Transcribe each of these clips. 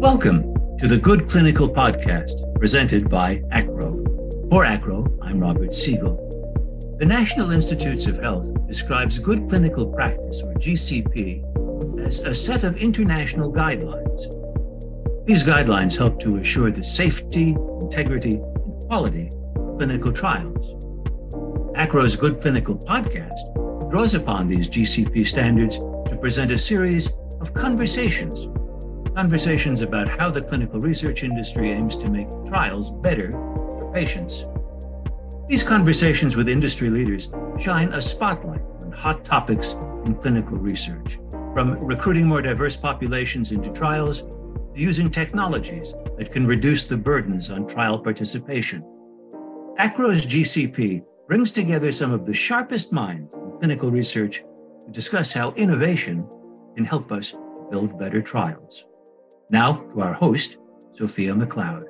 Welcome to the Good Clinical Podcast presented by ACRO. For ACRO, I'm Robert Siegel. The National Institutes of Health describes good clinical practice, or GCP, as a set of international guidelines. These guidelines help to assure the safety, integrity, and quality of clinical trials. ACRO's Good Clinical Podcast draws upon these GCP standards to present a series of conversations conversations about how the clinical research industry aims to make trials better for patients. These conversations with industry leaders shine a spotlight on hot topics in clinical research, from recruiting more diverse populations into trials to using technologies that can reduce the burdens on trial participation. ACRO's GCP brings together some of the sharpest minds in clinical research to discuss how innovation can help us build better trials. Now to our host, Sophia McLeod.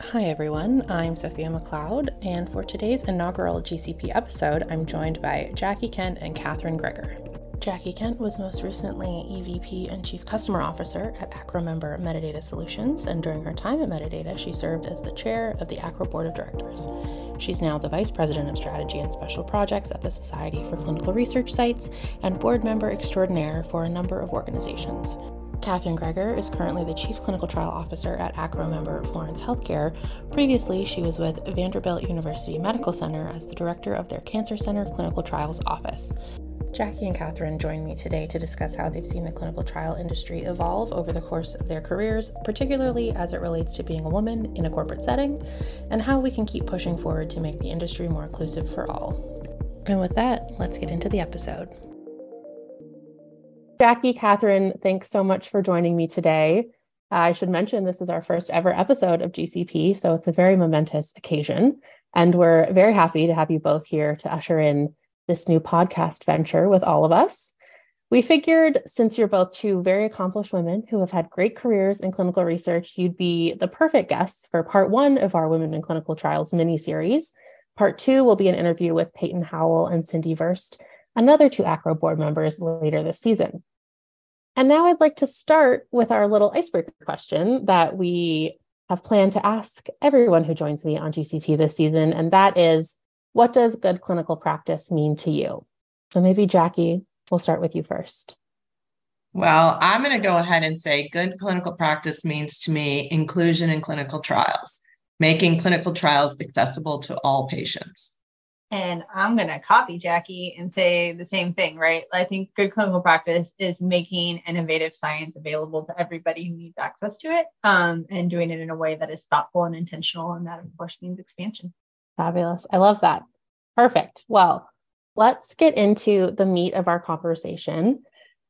Hi, everyone. I'm Sophia McLeod, and for today's inaugural GCP episode, I'm joined by Jackie Kent and Catherine Gregor. Jackie Kent was most recently EVP and Chief Customer Officer at Acro member Medidata Solutions, and during her time at Medidata, she served as the chair of the Acro Board of Directors. She's now the Vice President of Strategy and Special Projects at the Society for Clinical Research Sites and board member extraordinaire for a number of organizations. Catherine Gregor is currently the Chief Clinical Trial Officer at ACRO member Florence Healthcare. Previously, she was with Vanderbilt University Medical Center as the Director of their Cancer Center Clinical Trials Office. Jackie and Catherine join me today to discuss how they've seen the clinical trial industry evolve over the course of their careers, particularly as it relates to being a woman in a corporate setting, and how we can keep pushing forward to make the industry more inclusive for all. And with that, let's get into the episode. Jackie, Catherine, thanks so much for joining me today. I should mention this is our first ever episode of GCP, so it's a very momentous occasion. And we're very happy to have you both here to usher in this new podcast venture with all of us. We figured since you're both two very accomplished women who have had great careers in clinical research, you'd be the perfect guests for part one of our Women in Clinical Trials mini series. Part two will be an interview with Peyton Howell and Cindy Verst, another two ACRO board members later this season. And now I'd like to start with our little icebreaker question that we have planned to ask everyone who joins me on GCP this season. And that is what does good clinical practice mean to you? So maybe Jackie, we'll start with you first. Well, I'm going to go ahead and say good clinical practice means to me inclusion in clinical trials, making clinical trials accessible to all patients. And I'm going to copy Jackie and say the same thing, right? I think good clinical practice is making innovative science available to everybody who needs access to it um, and doing it in a way that is thoughtful and intentional. And that, of course, means expansion. Fabulous. I love that. Perfect. Well, let's get into the meat of our conversation.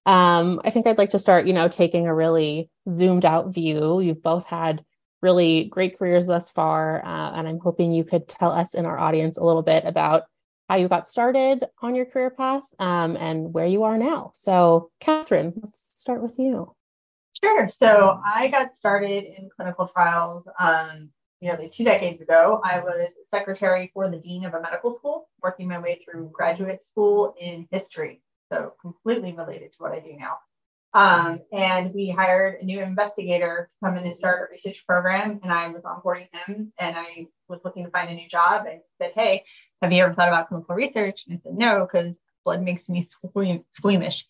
Um, I think I'd like to start, you know, taking a really zoomed out view. You've both had really great careers thus far. Uh, and I'm hoping you could tell us in our audience a little bit about how you got started on your career path um, and where you are now. So, Catherine, let's start with you. Sure. So, I got started in clinical trials um, nearly two decades ago. I was secretary for the dean of a medical school, working my way through graduate school in history. So, completely related to what I do now. Um, and we hired a new investigator to come in and start a research program. And I was onboarding him and I was looking to find a new job and said, Hey, have you ever thought about clinical research? And I said, No, because blood makes me squeamish.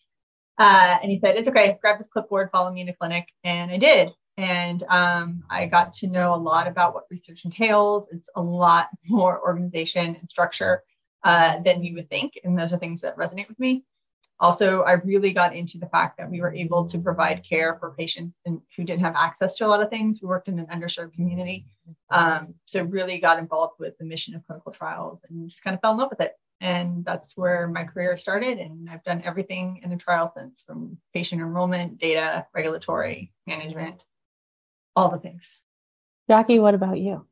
Uh, and he said, It's okay, grab this clipboard, follow me into clinic. And I did. And um, I got to know a lot about what research entails. It's a lot more organization and structure uh, than you would think. And those are things that resonate with me. Also, I really got into the fact that we were able to provide care for patients and who didn't have access to a lot of things. We worked in an underserved community. Um, so really got involved with the mission of clinical trials and just kind of fell in love with it. And that's where my career started. And I've done everything in the trial since from patient enrollment, data, regulatory, management, all the things. Jackie, what about you?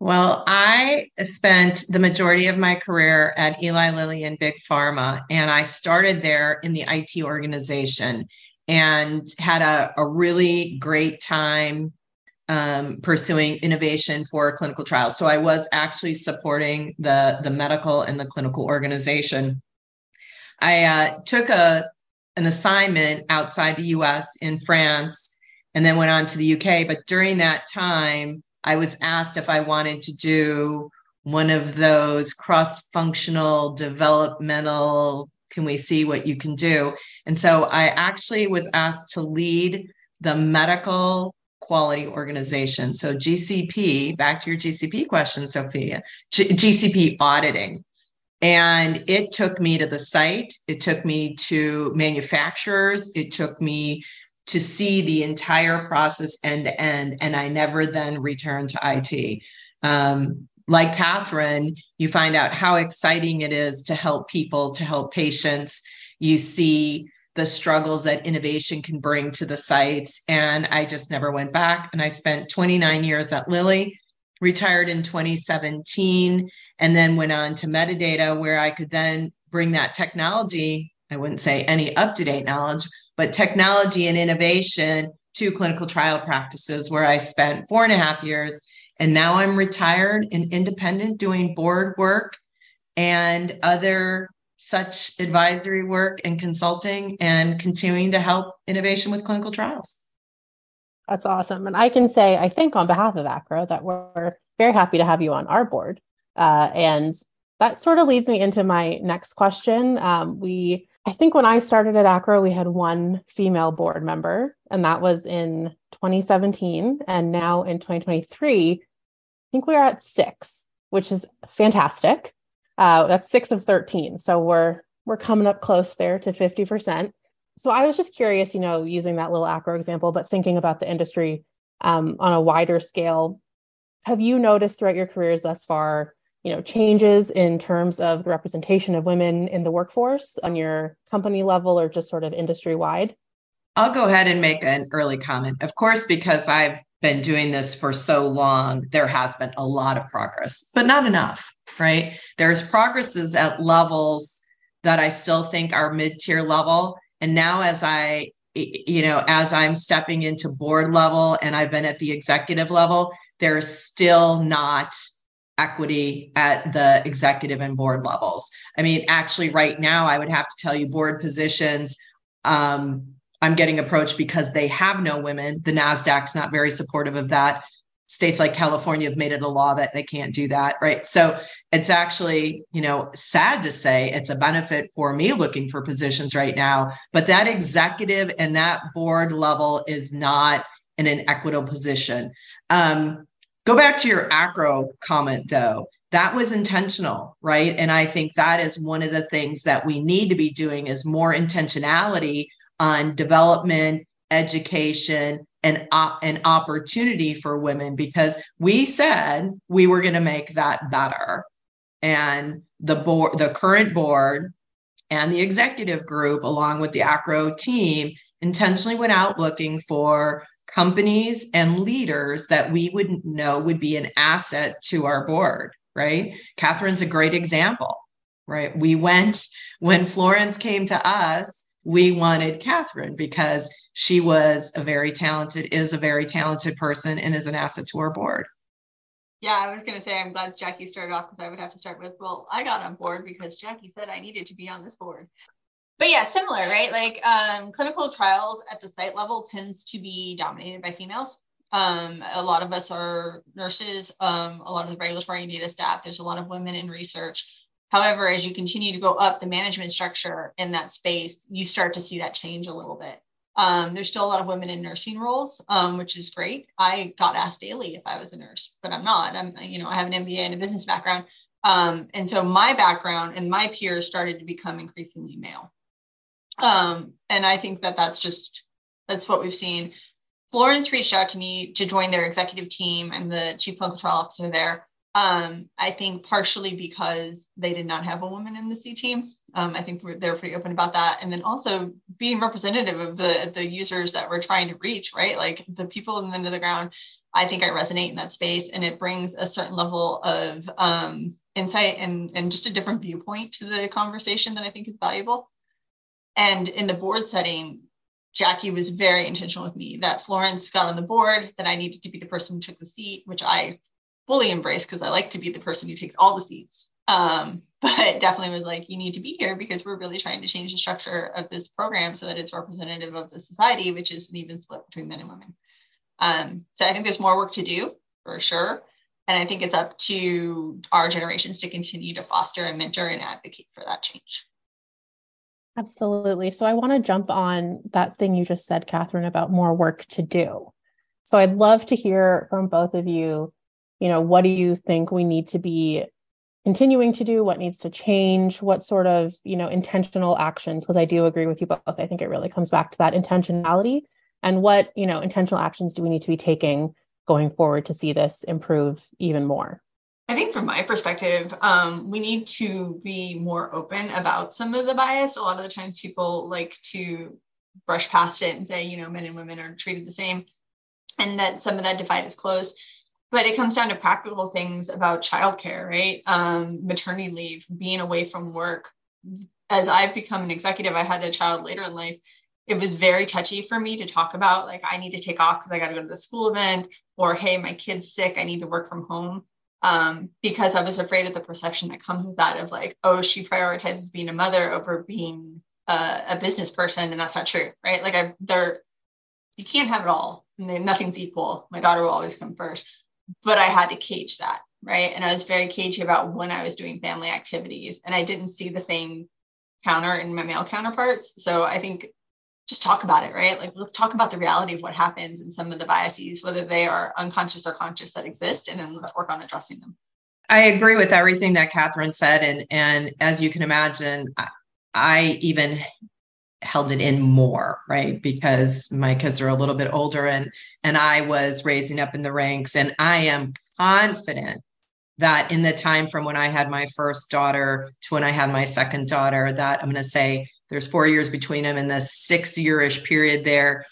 Well, I spent the majority of my career at Eli Lilly and Big Pharma, and I started there in the IT organization and had a, a really great time um, pursuing innovation for clinical trials. So I was actually supporting the, the medical and the clinical organization. I uh, took a, an assignment outside the US in France and then went on to the UK. But during that time, I was asked if I wanted to do one of those cross functional developmental can we see what you can do? And so I actually was asked to lead the medical quality organization. So GCP, back to your GCP question, Sophia, G- GCP auditing. And it took me to the site, it took me to manufacturers, it took me to see the entire process end to end. And I never then returned to IT. Um, like Catherine, you find out how exciting it is to help people, to help patients. You see the struggles that innovation can bring to the sites. And I just never went back. And I spent 29 years at Lilly, retired in 2017, and then went on to Medidata, where I could then bring that technology. I wouldn't say any up to date knowledge, but technology and innovation to clinical trial practices, where I spent four and a half years and now I'm retired and independent doing board work and other such advisory work and consulting and continuing to help innovation with clinical trials. That's awesome. And I can say, I think on behalf of ACRO, that we're very happy to have you on our board. Uh, and that sort of leads me into my next question. Um, we, I think when I started at ACRO, we had one female board member, and that was in 2017. And now in 2023, I think we are at six, which is fantastic. Uh, that's six of 13. So we're we're coming up close there to 50%. So I was just curious, you know, using that little acro example, but thinking about the industry um, on a wider scale, have you noticed throughout your careers thus far, you know, changes in terms of the representation of women in the workforce on your company level or just sort of industry wide? I'll go ahead and make an early comment. Of course, because I've been doing this for so long, there has been a lot of progress, but not enough, right? There's progresses at levels that I still think are mid tier level. And now, as I, you know, as I'm stepping into board level and I've been at the executive level, there's still not equity at the executive and board levels. I mean, actually, right now, I would have to tell you board positions. Um, I'm getting approached because they have no women. The NASDAQ's not very supportive of that. States like California have made it a law that they can't do that. Right. So it's actually, you know, sad to say it's a benefit for me looking for positions right now. But that executive and that board level is not in an equitable position. Um, go back to your acro comment though that was intentional right and i think that is one of the things that we need to be doing is more intentionality on development, education, and uh, an opportunity for women because we said we were going to make that better. And the board, the current board, and the executive group, along with the ACRO team, intentionally went out looking for companies and leaders that we would know would be an asset to our board, right? Catherine's a great example, right? We went when Florence came to us we wanted Catherine because she was a very talented, is a very talented person, and is an asset to our board. Yeah, I was going to say, I'm glad Jackie started off because I would have to start with, well, I got on board because Jackie said I needed to be on this board. But yeah, similar, right? Like um, clinical trials at the site level tends to be dominated by females. Um, a lot of us are nurses, um, a lot of the regulatory and data staff. There's a lot of women in research. However, as you continue to go up the management structure in that space, you start to see that change a little bit. Um, there's still a lot of women in nursing roles, um, which is great. I got asked daily if I was a nurse, but I'm not. I'm, you know, I have an MBA and a business background. Um, and so my background and my peers started to become increasingly male. Um, and I think that that's just, that's what we've seen. Florence reached out to me to join their executive team. I'm the chief clinical trial officer there. Um, I think partially because they did not have a woman in the C team. Um, I think they're pretty open about that. And then also being representative of the the users that we're trying to reach, right? Like the people in the end of the ground. I think I resonate in that space, and it brings a certain level of um, insight and and just a different viewpoint to the conversation that I think is valuable. And in the board setting, Jackie was very intentional with me that Florence got on the board, that I needed to be the person who took the seat, which I fully embrace because I like to be the person who takes all the seats. Um, but definitely was like, you need to be here because we're really trying to change the structure of this program so that it's representative of the society, which is an even split between men and women. Um, so I think there's more work to do for sure. And I think it's up to our generations to continue to foster and mentor and advocate for that change. Absolutely. So I want to jump on that thing you just said, Catherine, about more work to do. So I'd love to hear from both of you. You know, what do you think we need to be continuing to do? What needs to change? What sort of, you know, intentional actions? Because I do agree with you both. I think it really comes back to that intentionality and what, you know, intentional actions do we need to be taking going forward to see this improve even more? I think from my perspective, um, we need to be more open about some of the bias. A lot of the times people like to brush past it and say, you know, men and women are treated the same and that some of that divide is closed. But it comes down to practical things about childcare, right? Um, maternity leave, being away from work. As I've become an executive, I had a child later in life. It was very touchy for me to talk about, like, I need to take off because I got to go to the school event, or hey, my kid's sick, I need to work from home um, because I was afraid of the perception that comes with that of like, oh, she prioritizes being a mother over being a, a business person, and that's not true, right? Like, I there, you can't have it all, and nothing's equal. My daughter will always come first, but I had to cage that, right? And I was very cagey about when I was doing family activities, and I didn't see the same counter in my male counterparts. So I think just talk about it, right? Like let's talk about the reality of what happens and some of the biases, whether they are unconscious or conscious that exist, and then let's work on addressing them. I agree with everything that Catherine said, and and as you can imagine, I, I even held it in more, right? Because my kids are a little bit older, and and I was raising up in the ranks, and I am confident that in the time from when I had my first daughter to when I had my second daughter, that I'm going to say there's four years between them and the six yearish period there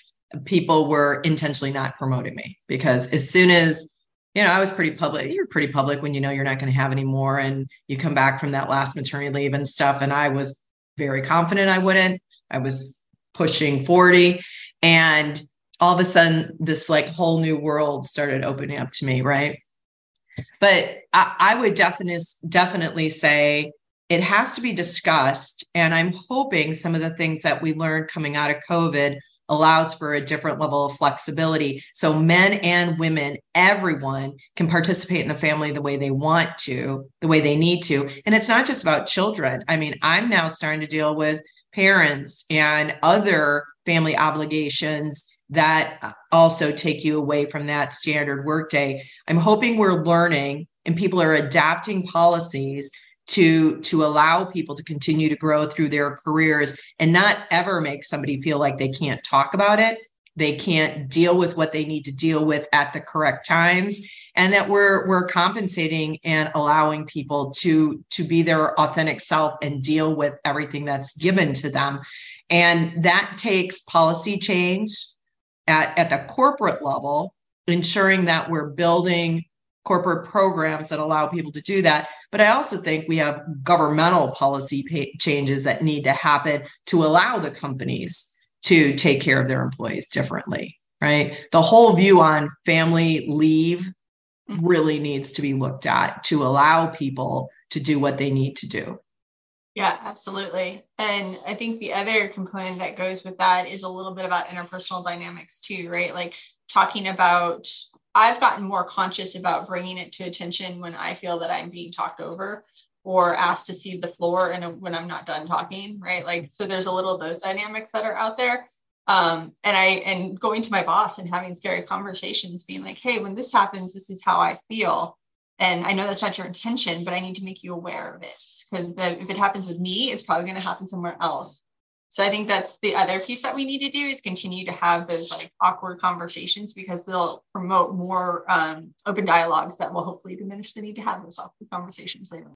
people were intentionally not promoting me because as soon as you know i was pretty public you're pretty public when you know you're not going to have any more and you come back from that last maternity leave and stuff. And i was very confident i wouldn't. I was pushing 40 and all of a sudden this like whole new world started opening up to me right? But I, I would definitely definitely say it has to be discussed. And I'm hoping some of the things that we learned coming out of COVID allows for a different level of flexibility. So men and women, everyone can participate in the family the way they want to, the way they need to. And it's not just about children. I mean, I'm now starting to deal with parents and other family obligations that also take you away from that standard workday. I'm hoping we're learning and people are adapting policies to to allow people to continue to grow through their careers and not ever make somebody feel like they can't talk about it they can't deal with what they need to deal with at the correct times and that we're we're compensating and allowing people to to be their authentic self and deal with everything that's given to them. And that takes policy change at, at the corporate level ensuring that we're building corporate programs that allow people to do that but I also think we have governmental policy changes that need to happen to allow the companies to take care of their employees differently, right? The whole view on family leave mm-hmm. really needs to be looked at to allow people to do what they need to do. Yeah, absolutely. And I think the other component that goes with that is a little bit about interpersonal dynamics too, right? Like talking about I've gotten more conscious about bringing it to attention when I feel that I'm being talked over or asked to see the floor and when I'm not done talking, right? Like, so there's a little of those dynamics that are out there. Um, and I, and going to my boss and having scary conversations, being like, hey, when this happens, this is how I feel. And I know that's not your intention, but I need to make you aware of it because if it happens with me, it's probably going to happen somewhere else. So I think that's the other piece that we need to do is continue to have those like awkward conversations because they'll promote more um, open dialogues that will hopefully diminish the need to have those awkward conversations later.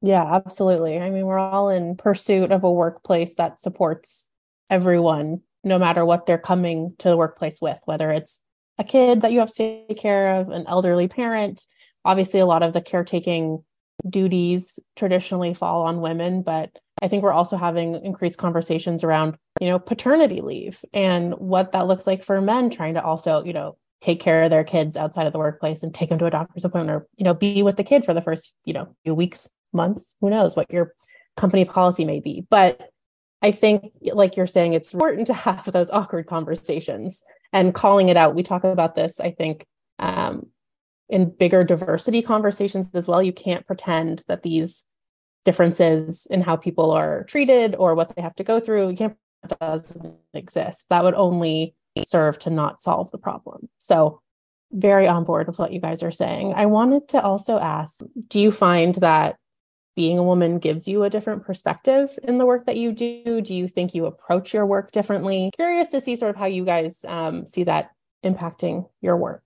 Yeah, absolutely. I mean, we're all in pursuit of a workplace that supports everyone, no matter what they're coming to the workplace with, whether it's a kid that you have to take care of, an elderly parent. Obviously, a lot of the caretaking duties traditionally fall on women, but I think we're also having increased conversations around, you know, paternity leave and what that looks like for men trying to also, you know, take care of their kids outside of the workplace and take them to a doctor's appointment or, you know, be with the kid for the first, you know, few weeks, months, who knows what your company policy may be. But I think, like you're saying, it's important to have those awkward conversations and calling it out. We talk about this, I think, um, in bigger diversity conversations as well. You can't pretend that these differences in how people are treated or what they have to go through, can't doesn't exist. That would only serve to not solve the problem. So very on board with what you guys are saying. I wanted to also ask, do you find that being a woman gives you a different perspective in the work that you do? Do you think you approach your work differently? Curious to see sort of how you guys um, see that impacting your work.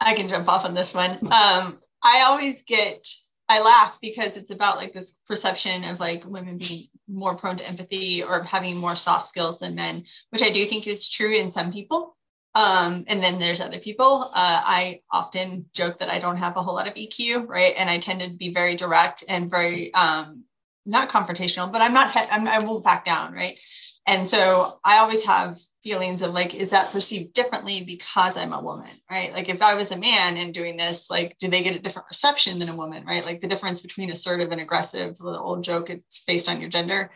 I can jump off on this one. Um, I always get, I laugh because it's about like this perception of like women being more prone to empathy or having more soft skills than men, which I do think is true in some people. Um, and then there's other people. Uh, I often joke that I don't have a whole lot of EQ, right? And I tend to be very direct and very um, not confrontational, but I'm not. I'm, I won't back down, right? And so I always have feelings of like, is that perceived differently because I'm a woman, right? Like if I was a man and doing this, like, do they get a different reception than a woman, right? Like the difference between assertive and aggressive. The old joke, it's based on your gender.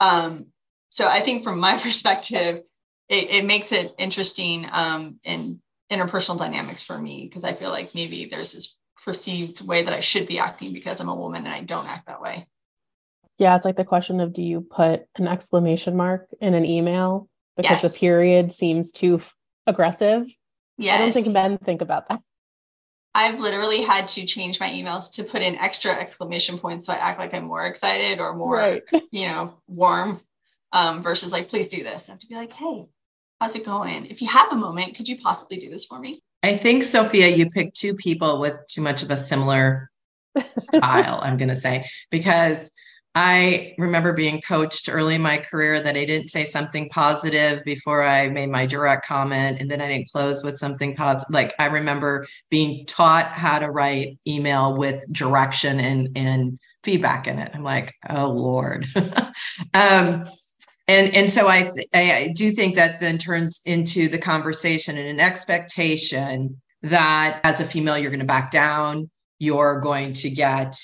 Um, so I think from my perspective it, it makes it interesting um, in interpersonal dynamics for me because I feel like maybe there's this perceived way that I should be acting because I'm a woman and I don't act that way. Yeah, it's like the question of do you put an exclamation mark in an email because yes. the period seems too f- aggressive? Yeah, I don't think men think about that. I've literally had to change my emails to put in extra exclamation points so I act like I'm more excited or more, right. you know, warm um, versus like, please do this. I have to be like, hey, How's it going? If you have a moment, could you possibly do this for me? I think, Sophia, you picked two people with too much of a similar style, I'm going to say, because I remember being coached early in my career that I didn't say something positive before I made my direct comment, and then I didn't close with something positive. Like I remember being taught how to write email with direction and and feedback in it. I'm like, oh Lord. um, and and so I I do think that then turns into the conversation and an expectation that as a female you're going to back down, you're going to get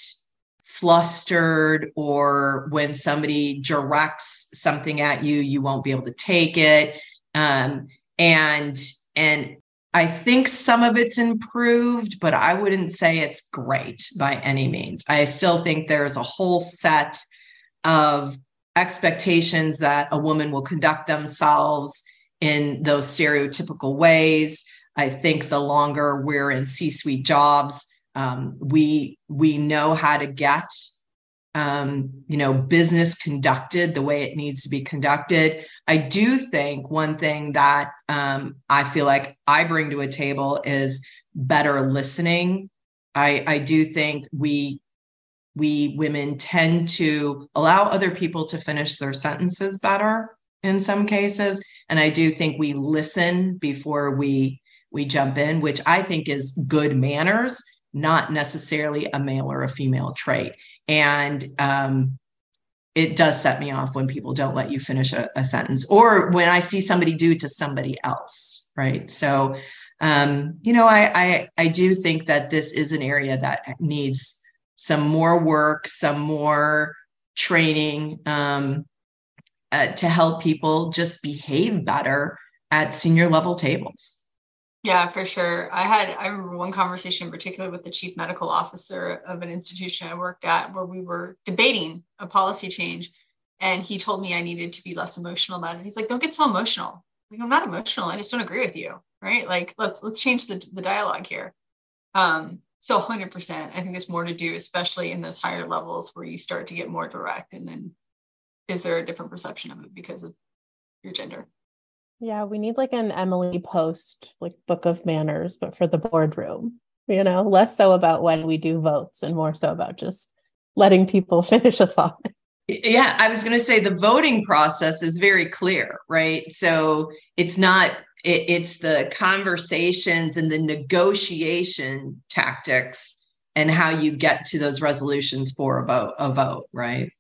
flustered or when somebody directs something at you you won't be able to take it um, and and I think some of it's improved, but I wouldn't say it's great by any means. I still think there's a whole set of expectations that a woman will conduct themselves in those stereotypical ways. I think the longer we're in C-suite jobs, um, we we know how to get um, you know business conducted the way it needs to be conducted. I do think one thing that um, I feel like I bring to a table is better listening. I, I do think we we women tend to allow other people to finish their sentences better in some cases and i do think we listen before we we jump in which i think is good manners not necessarily a male or a female trait and um, it does set me off when people don't let you finish a, a, sentence or when i see somebody do to somebody else right so um, you know I, I i do think that this is an area that needs some more work, some more training um, uh, to help people just behave better at senior level tables. Yeah, for sure. I had I remember one conversation in particular with the chief medical officer of an institution I worked at where we were debating a policy change and he told me I needed to be less emotional about it. He's like, "Don't get so emotional." Like, I'm not emotional. I just don't agree with you, right? Like, let's let's change the the dialogue here. Um, so 100%. I think there's more to do, especially in those higher levels where you start to get more direct. And then is there a different perception of it because of your gender? Yeah, we need like an Emily Post, like book of manners, but for the boardroom, you know, less so about when we do votes and more so about just letting people finish a thought. Yeah, I was going to say the voting process is very clear, right? So it's not it, it's the conversations and the negotiation tactics and how you get to those resolutions for a vote, a vote, right?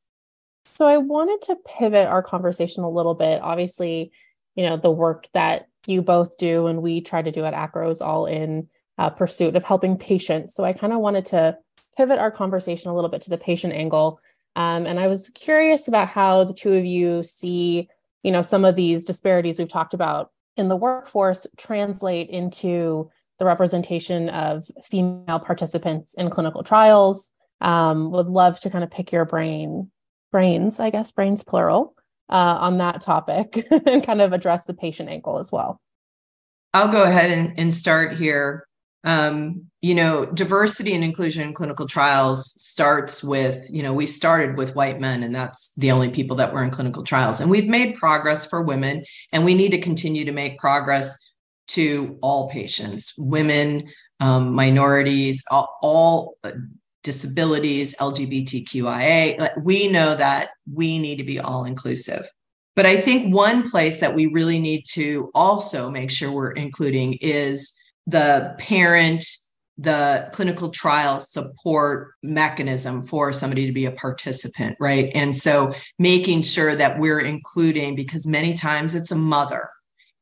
So I wanted to pivot our conversation a little bit. Obviously, you know, the work that you both do and we try to do at acros all in uh, pursuit of helping patients. So I kind of wanted to pivot our conversation a little bit to the patient angle. Um, and I was curious about how the two of you see, you know, some of these disparities we've talked about in the workforce translate into the representation of female participants in clinical trials. Um, would love to kind of pick your brain, brains, I guess, brains plural, uh, on that topic and kind of address the patient angle as well. I'll go ahead and, and start here um, you know, diversity and inclusion in clinical trials starts with, you know, we started with white men, and that's the only people that were in clinical trials. And we've made progress for women, and we need to continue to make progress to all patients, women, um, minorities, all, all uh, disabilities, LGBTQIA. We know that we need to be all inclusive. But I think one place that we really need to also make sure we're including is the parent the clinical trial support mechanism for somebody to be a participant right and so making sure that we're including because many times it's a mother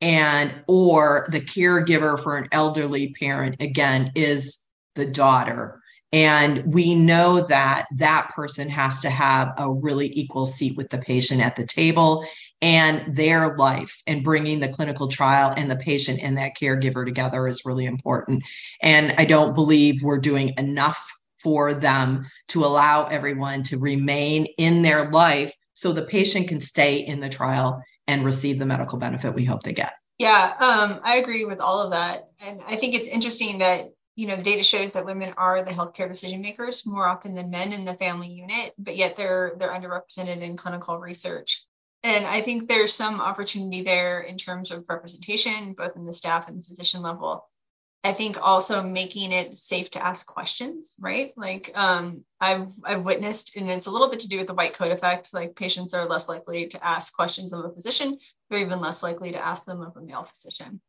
and or the caregiver for an elderly parent again is the daughter and we know that that person has to have a really equal seat with the patient at the table and their life and bringing the clinical trial and the patient and that caregiver together is really important. And I don't believe we're doing enough for them to allow everyone to remain in their life so the patient can stay in the trial and receive the medical benefit we hope they get. Yeah, um, I agree with all of that. And I think it's interesting that you know the data shows that women are the healthcare decision makers more often than men in the family unit but yet they're they're underrepresented in clinical research and I think there's some opportunity there in terms of representation, both in the staff and the physician level. I think also making it safe to ask questions, right? Like um, I've I've witnessed, and it's a little bit to do with the white coat effect. Like patients are less likely to ask questions of a physician; they're even less likely to ask them of a male physician.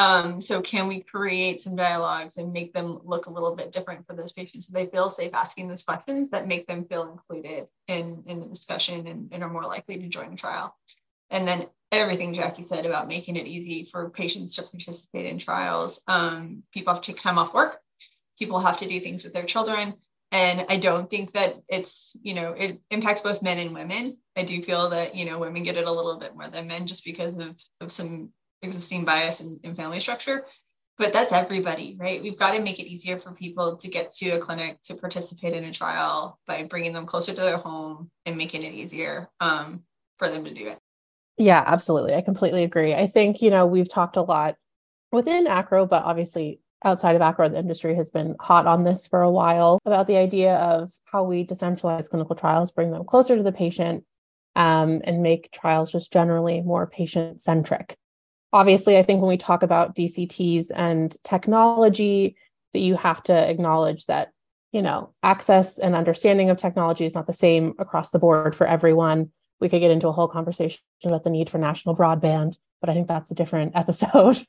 Um, so can we create some dialogues and make them look a little bit different for those patients so they feel safe asking those questions that make them feel included in, in the discussion and, and are more likely to join a trial. And then everything Jackie said about making it easy for patients to participate in trials. Um, people have to take time off work. People have to do things with their children. And I don't think that it's, you know, it impacts both men and women. I do feel that, you know, women get it a little bit more than men just because of, of some existing bias in, in family structure but that's everybody right? We've got to make it easier for people to get to a clinic to participate in a trial by bringing them closer to their home and making it easier um, for them to do it. Yeah absolutely. I completely agree. I think you know we've talked a lot within acro but obviously outside of acro the industry has been hot on this for a while about the idea of how we decentralize clinical trials bring them closer to the patient um, and make trials just generally more patient centric obviously, I think when we talk about DCTs and technology, that you have to acknowledge that you know access and understanding of technology is not the same across the board for everyone. We could get into a whole conversation about the need for national broadband, but I think that's a different episode.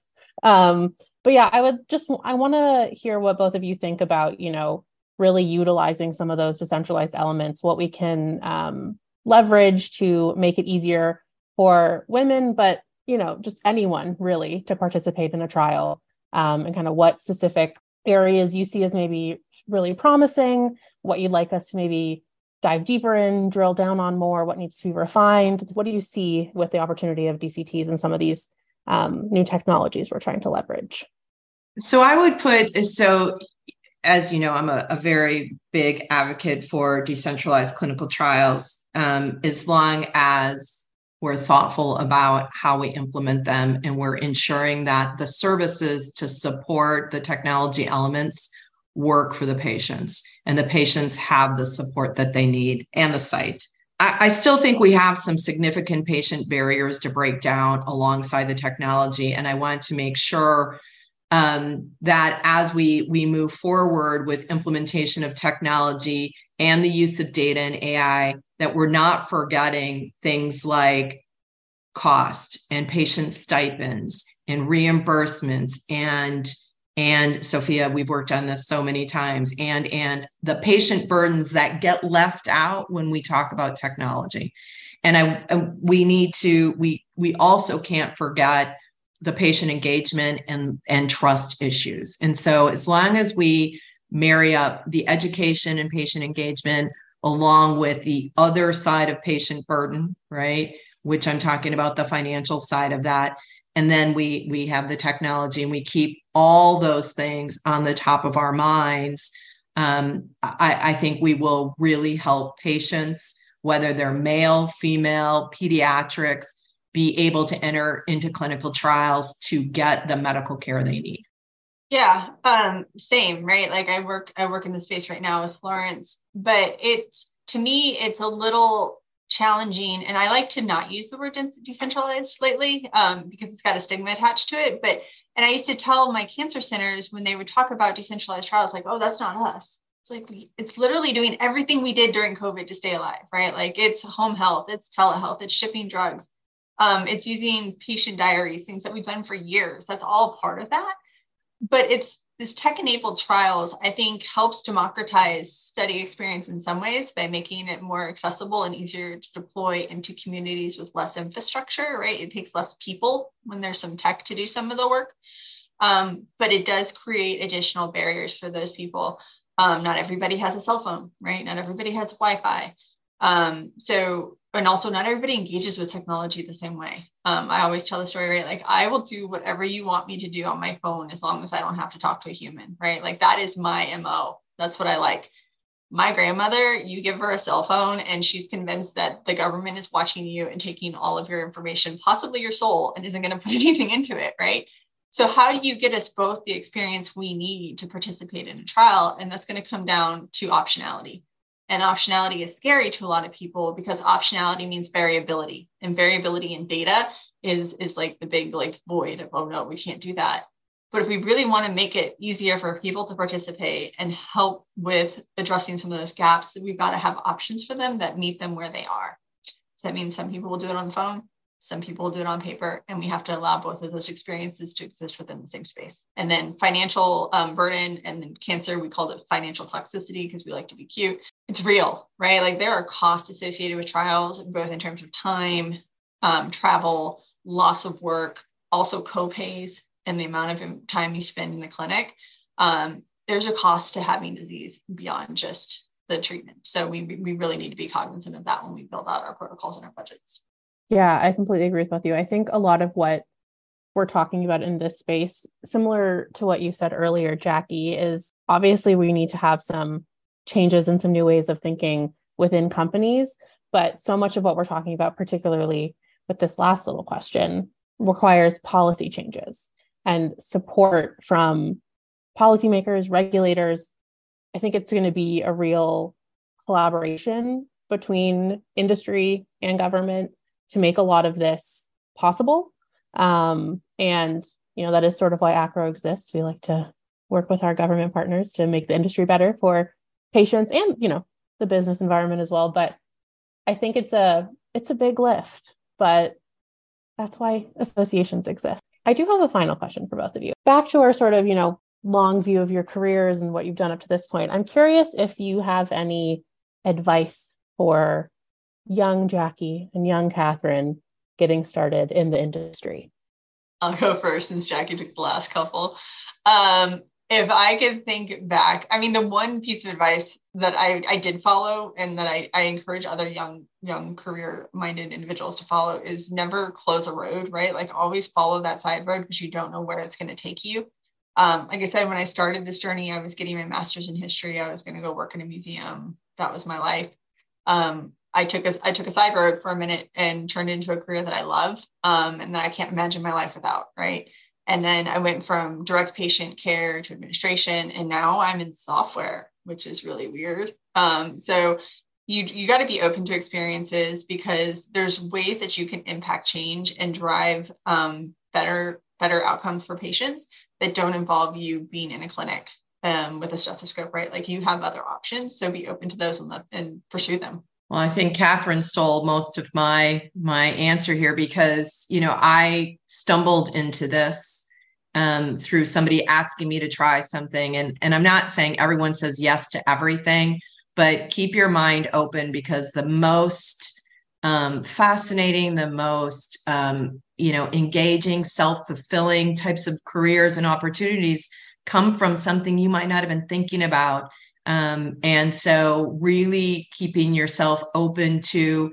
um, but yeah, I would just I want to hear what both of you think about you know really utilizing some of those decentralized elements, what we can um, leverage to make it easier for women, but you know, just anyone really to participate in a trial um, and kind of what specific areas you see as maybe really promising, what you'd like us to maybe dive deeper in, drill down on more, what needs to be refined. What do you see with the opportunity of DCTs and some of these um, new technologies we're trying to leverage? So I would put so as you know, I'm a, a very big advocate for decentralized clinical trials um, as long as we're thoughtful about how we implement them and we're ensuring that the services to support the technology elements work for the patients and the patients have the support that they need and the site. I, still think we have some significant patient barriers to break down alongside the technology and i want to make sure um, that as we we move forward with implementation of technology and the use of data and ai that we're not forgetting things like cost and patient stipends and reimbursements and and sophia we've worked on this so many times and and the patient burdens that get left out when we talk about technology. And i we need to we we also can't forget the patient engagement and and trust issues. And so as long as we marry up the education and patient engagement along with the other side of patient burden right? Which i'm talking about the financial side of that. And then we we have the technology and we keep all those things on the top of our minds. Um, I, I think we will really help patients whether they're male female pediatrics be able to enter into clinical trials to get the medical care they need yeah um same right? Like i work i work in the space right now with florence but it to me it's a little challenging and i like to not use the word decentralized lately um, because it's got a stigma attached to it but and i used to tell my cancer centers when they would talk about decentralized trials like oh that's not us. It's like we, it's literally doing everything we did during covid to stay alive right? Like it's home health it's telehealth it's shipping drugs um, it's using patient diaries things that we've done for years. That's all part of that but it's this tech enabled trials, I think, helps democratize study experience in some ways by making it more accessible and easier to deploy into communities with less infrastructure, right? It takes less people when there's some tech to do some of the work. Um, but it does create additional barriers for those people. Um, not everybody has a cell phone, right? Not everybody has Wi Fi. Um, so and also not everybody engages with technology the same way. Um, I always tell the story, right? Like I will do whatever you want me to do on my phone as long as I don't have to talk to a human, right? Like that is my MO. That's what I like. My grandmother, you give her a cell phone and she's convinced that the government is watching you and taking all of your information, possibly your soul, and isn't going to put anything into it, right? So, how do you get us both the experience we need to participate in a trial? And that's going to come down to optionality and optionality is scary to a lot of people because optionality means variability and variability in data is is like the big like void of oh no we can't do that. But if we really want to make it easier for people to participate and help with addressing some of those gaps we've got to have options for them that meet them where they are. So that means some people will do it on the phone some people do it on paper, and we have to allow both of those experiences to exist within the same space. And then financial um, burden and then cancer, we called it financial toxicity because we like to be cute. It's real, right? Like there are costs associated with trials, both in terms of time, um, travel, loss of work, also co-pays, and the amount of time you spend in the clinic. Um, there's a cost to having disease beyond just the treatment. So we, we really need to be cognizant of that when we build out our protocols and our budgets. Yeah, I completely agree with both you. I think a lot of what we're talking about in this space, similar to what you said earlier, Jackie, is obviously we need to have some changes and some new ways of thinking within companies. But so much of what we're talking about, particularly with this last little question, requires policy changes and support from policymakers, regulators. I think it's going to be a real collaboration between industry and government to make a lot of this possible. Um, and you know that is sort of why ACRO exists. We like to work with our government partners to make the industry better for patients and you know the business environment as well. But I think it's a it's a big lift, but that's why associations exist. I do have a final question for both of you. Back to our sort of, you know, long view of your careers and what you've done up to this point. I'm curious if you have any advice for young Jackie and young Catherine getting started in the industry? I'll go first since Jackie took the last couple. Um, if I could think back, I mean, the one piece of advice that I, I did follow and that I, I encourage other young, young career minded individuals to follow is never close a road, right? Like always follow that side road because you don't know where it's going to take you. Um, like I said, when I started this journey, I was getting my master's in history. I was going to go work in a museum. That was my life. Um, I took a I took a side road for a minute and turned into a career that I love um, and that I can't imagine my life without. Right. And then I went from direct patient care to administration, and now I'm in software, which is really weird. Um, so you you got to be open to experiences because there's ways that you can impact change and drive um, better better outcomes for patients that don't involve you being in a clinic um, with a stethoscope, right? Like you have other options, so be open to those and let, and pursue them. Well, I think Catherine stole most of my my answer here because you know I stumbled into this um, through somebody asking me to try something. And, and I'm not saying everyone says yes to everything, but keep your mind open because the most um, fascinating, the most um, you know engaging, self-fulfilling types of careers and opportunities come from something you might not have been thinking about. Um, and so, really keeping yourself open to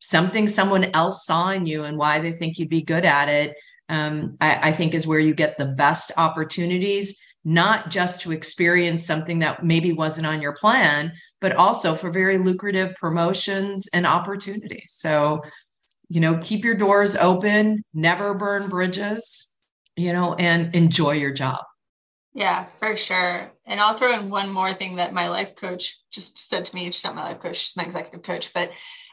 something someone else saw in you and why they think you'd be good at it, um, I, I think is where you get the best opportunities, not just to experience something that maybe wasn't on your plan, but also for very lucrative promotions and opportunities. So, you know, keep your doors open, never burn bridges, you know, and enjoy your job. Yeah, for sure. And I'll throw in one more thing that my life coach just said to me. She's not my life coach, she's my executive coach. But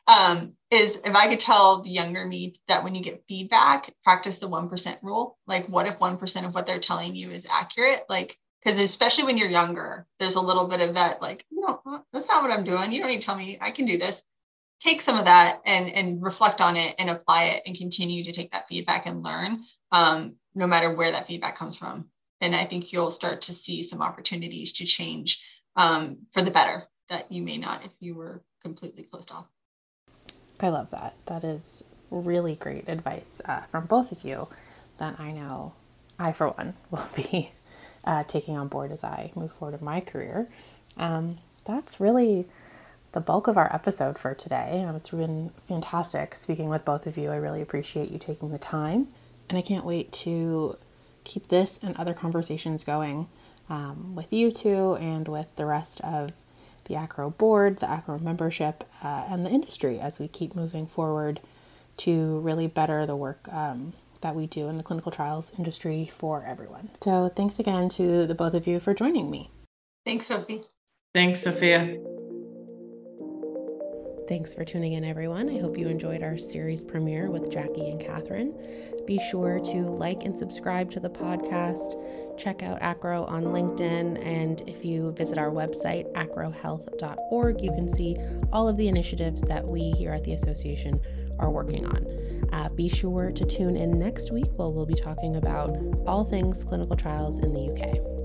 um, is if I could tell the younger me that when you get feedback, practice the 1% rule. Like, what if 1% of what they're telling you is accurate? Like, because especially when you're younger, there's a little bit of that, like, no, that's not what I'm doing. You don't need to tell me I can do this. Take some of that and and reflect on it and apply it and continue to take that feedback and learn, um, no matter where that feedback comes from. And I think you'll start to see some opportunities to change um, for the better that you may not if you were completely closed off. I love that. That is really great advice uh, from both of you that I know I, for one, will be uh, taking on board as I move forward in my career. Um, that's really the bulk of our episode for today. Um, it's been fantastic speaking with both of you. I really appreciate you taking the time. And I can't wait to keep this and other conversations going um, with you two and with the rest of the ACRO board, the ACRO membership, uh, and the industry as we keep moving forward to really better the work um, that we do in the clinical trials industry for everyone. So, thanks again to the both of you for joining me. Thanks, Sophie. Thanks, Sophia. Thanks for tuning in, everyone. I hope you enjoyed our series premiere with Jackie and Catherine. Be sure to like and subscribe to the podcast. Check out ACRO on LinkedIn. And if you visit our website, acrohealth.org, you can see all of the initiatives that we here at the association are working on. Uh, be sure to tune in next week where we'll be talking about all things clinical trials in the UK.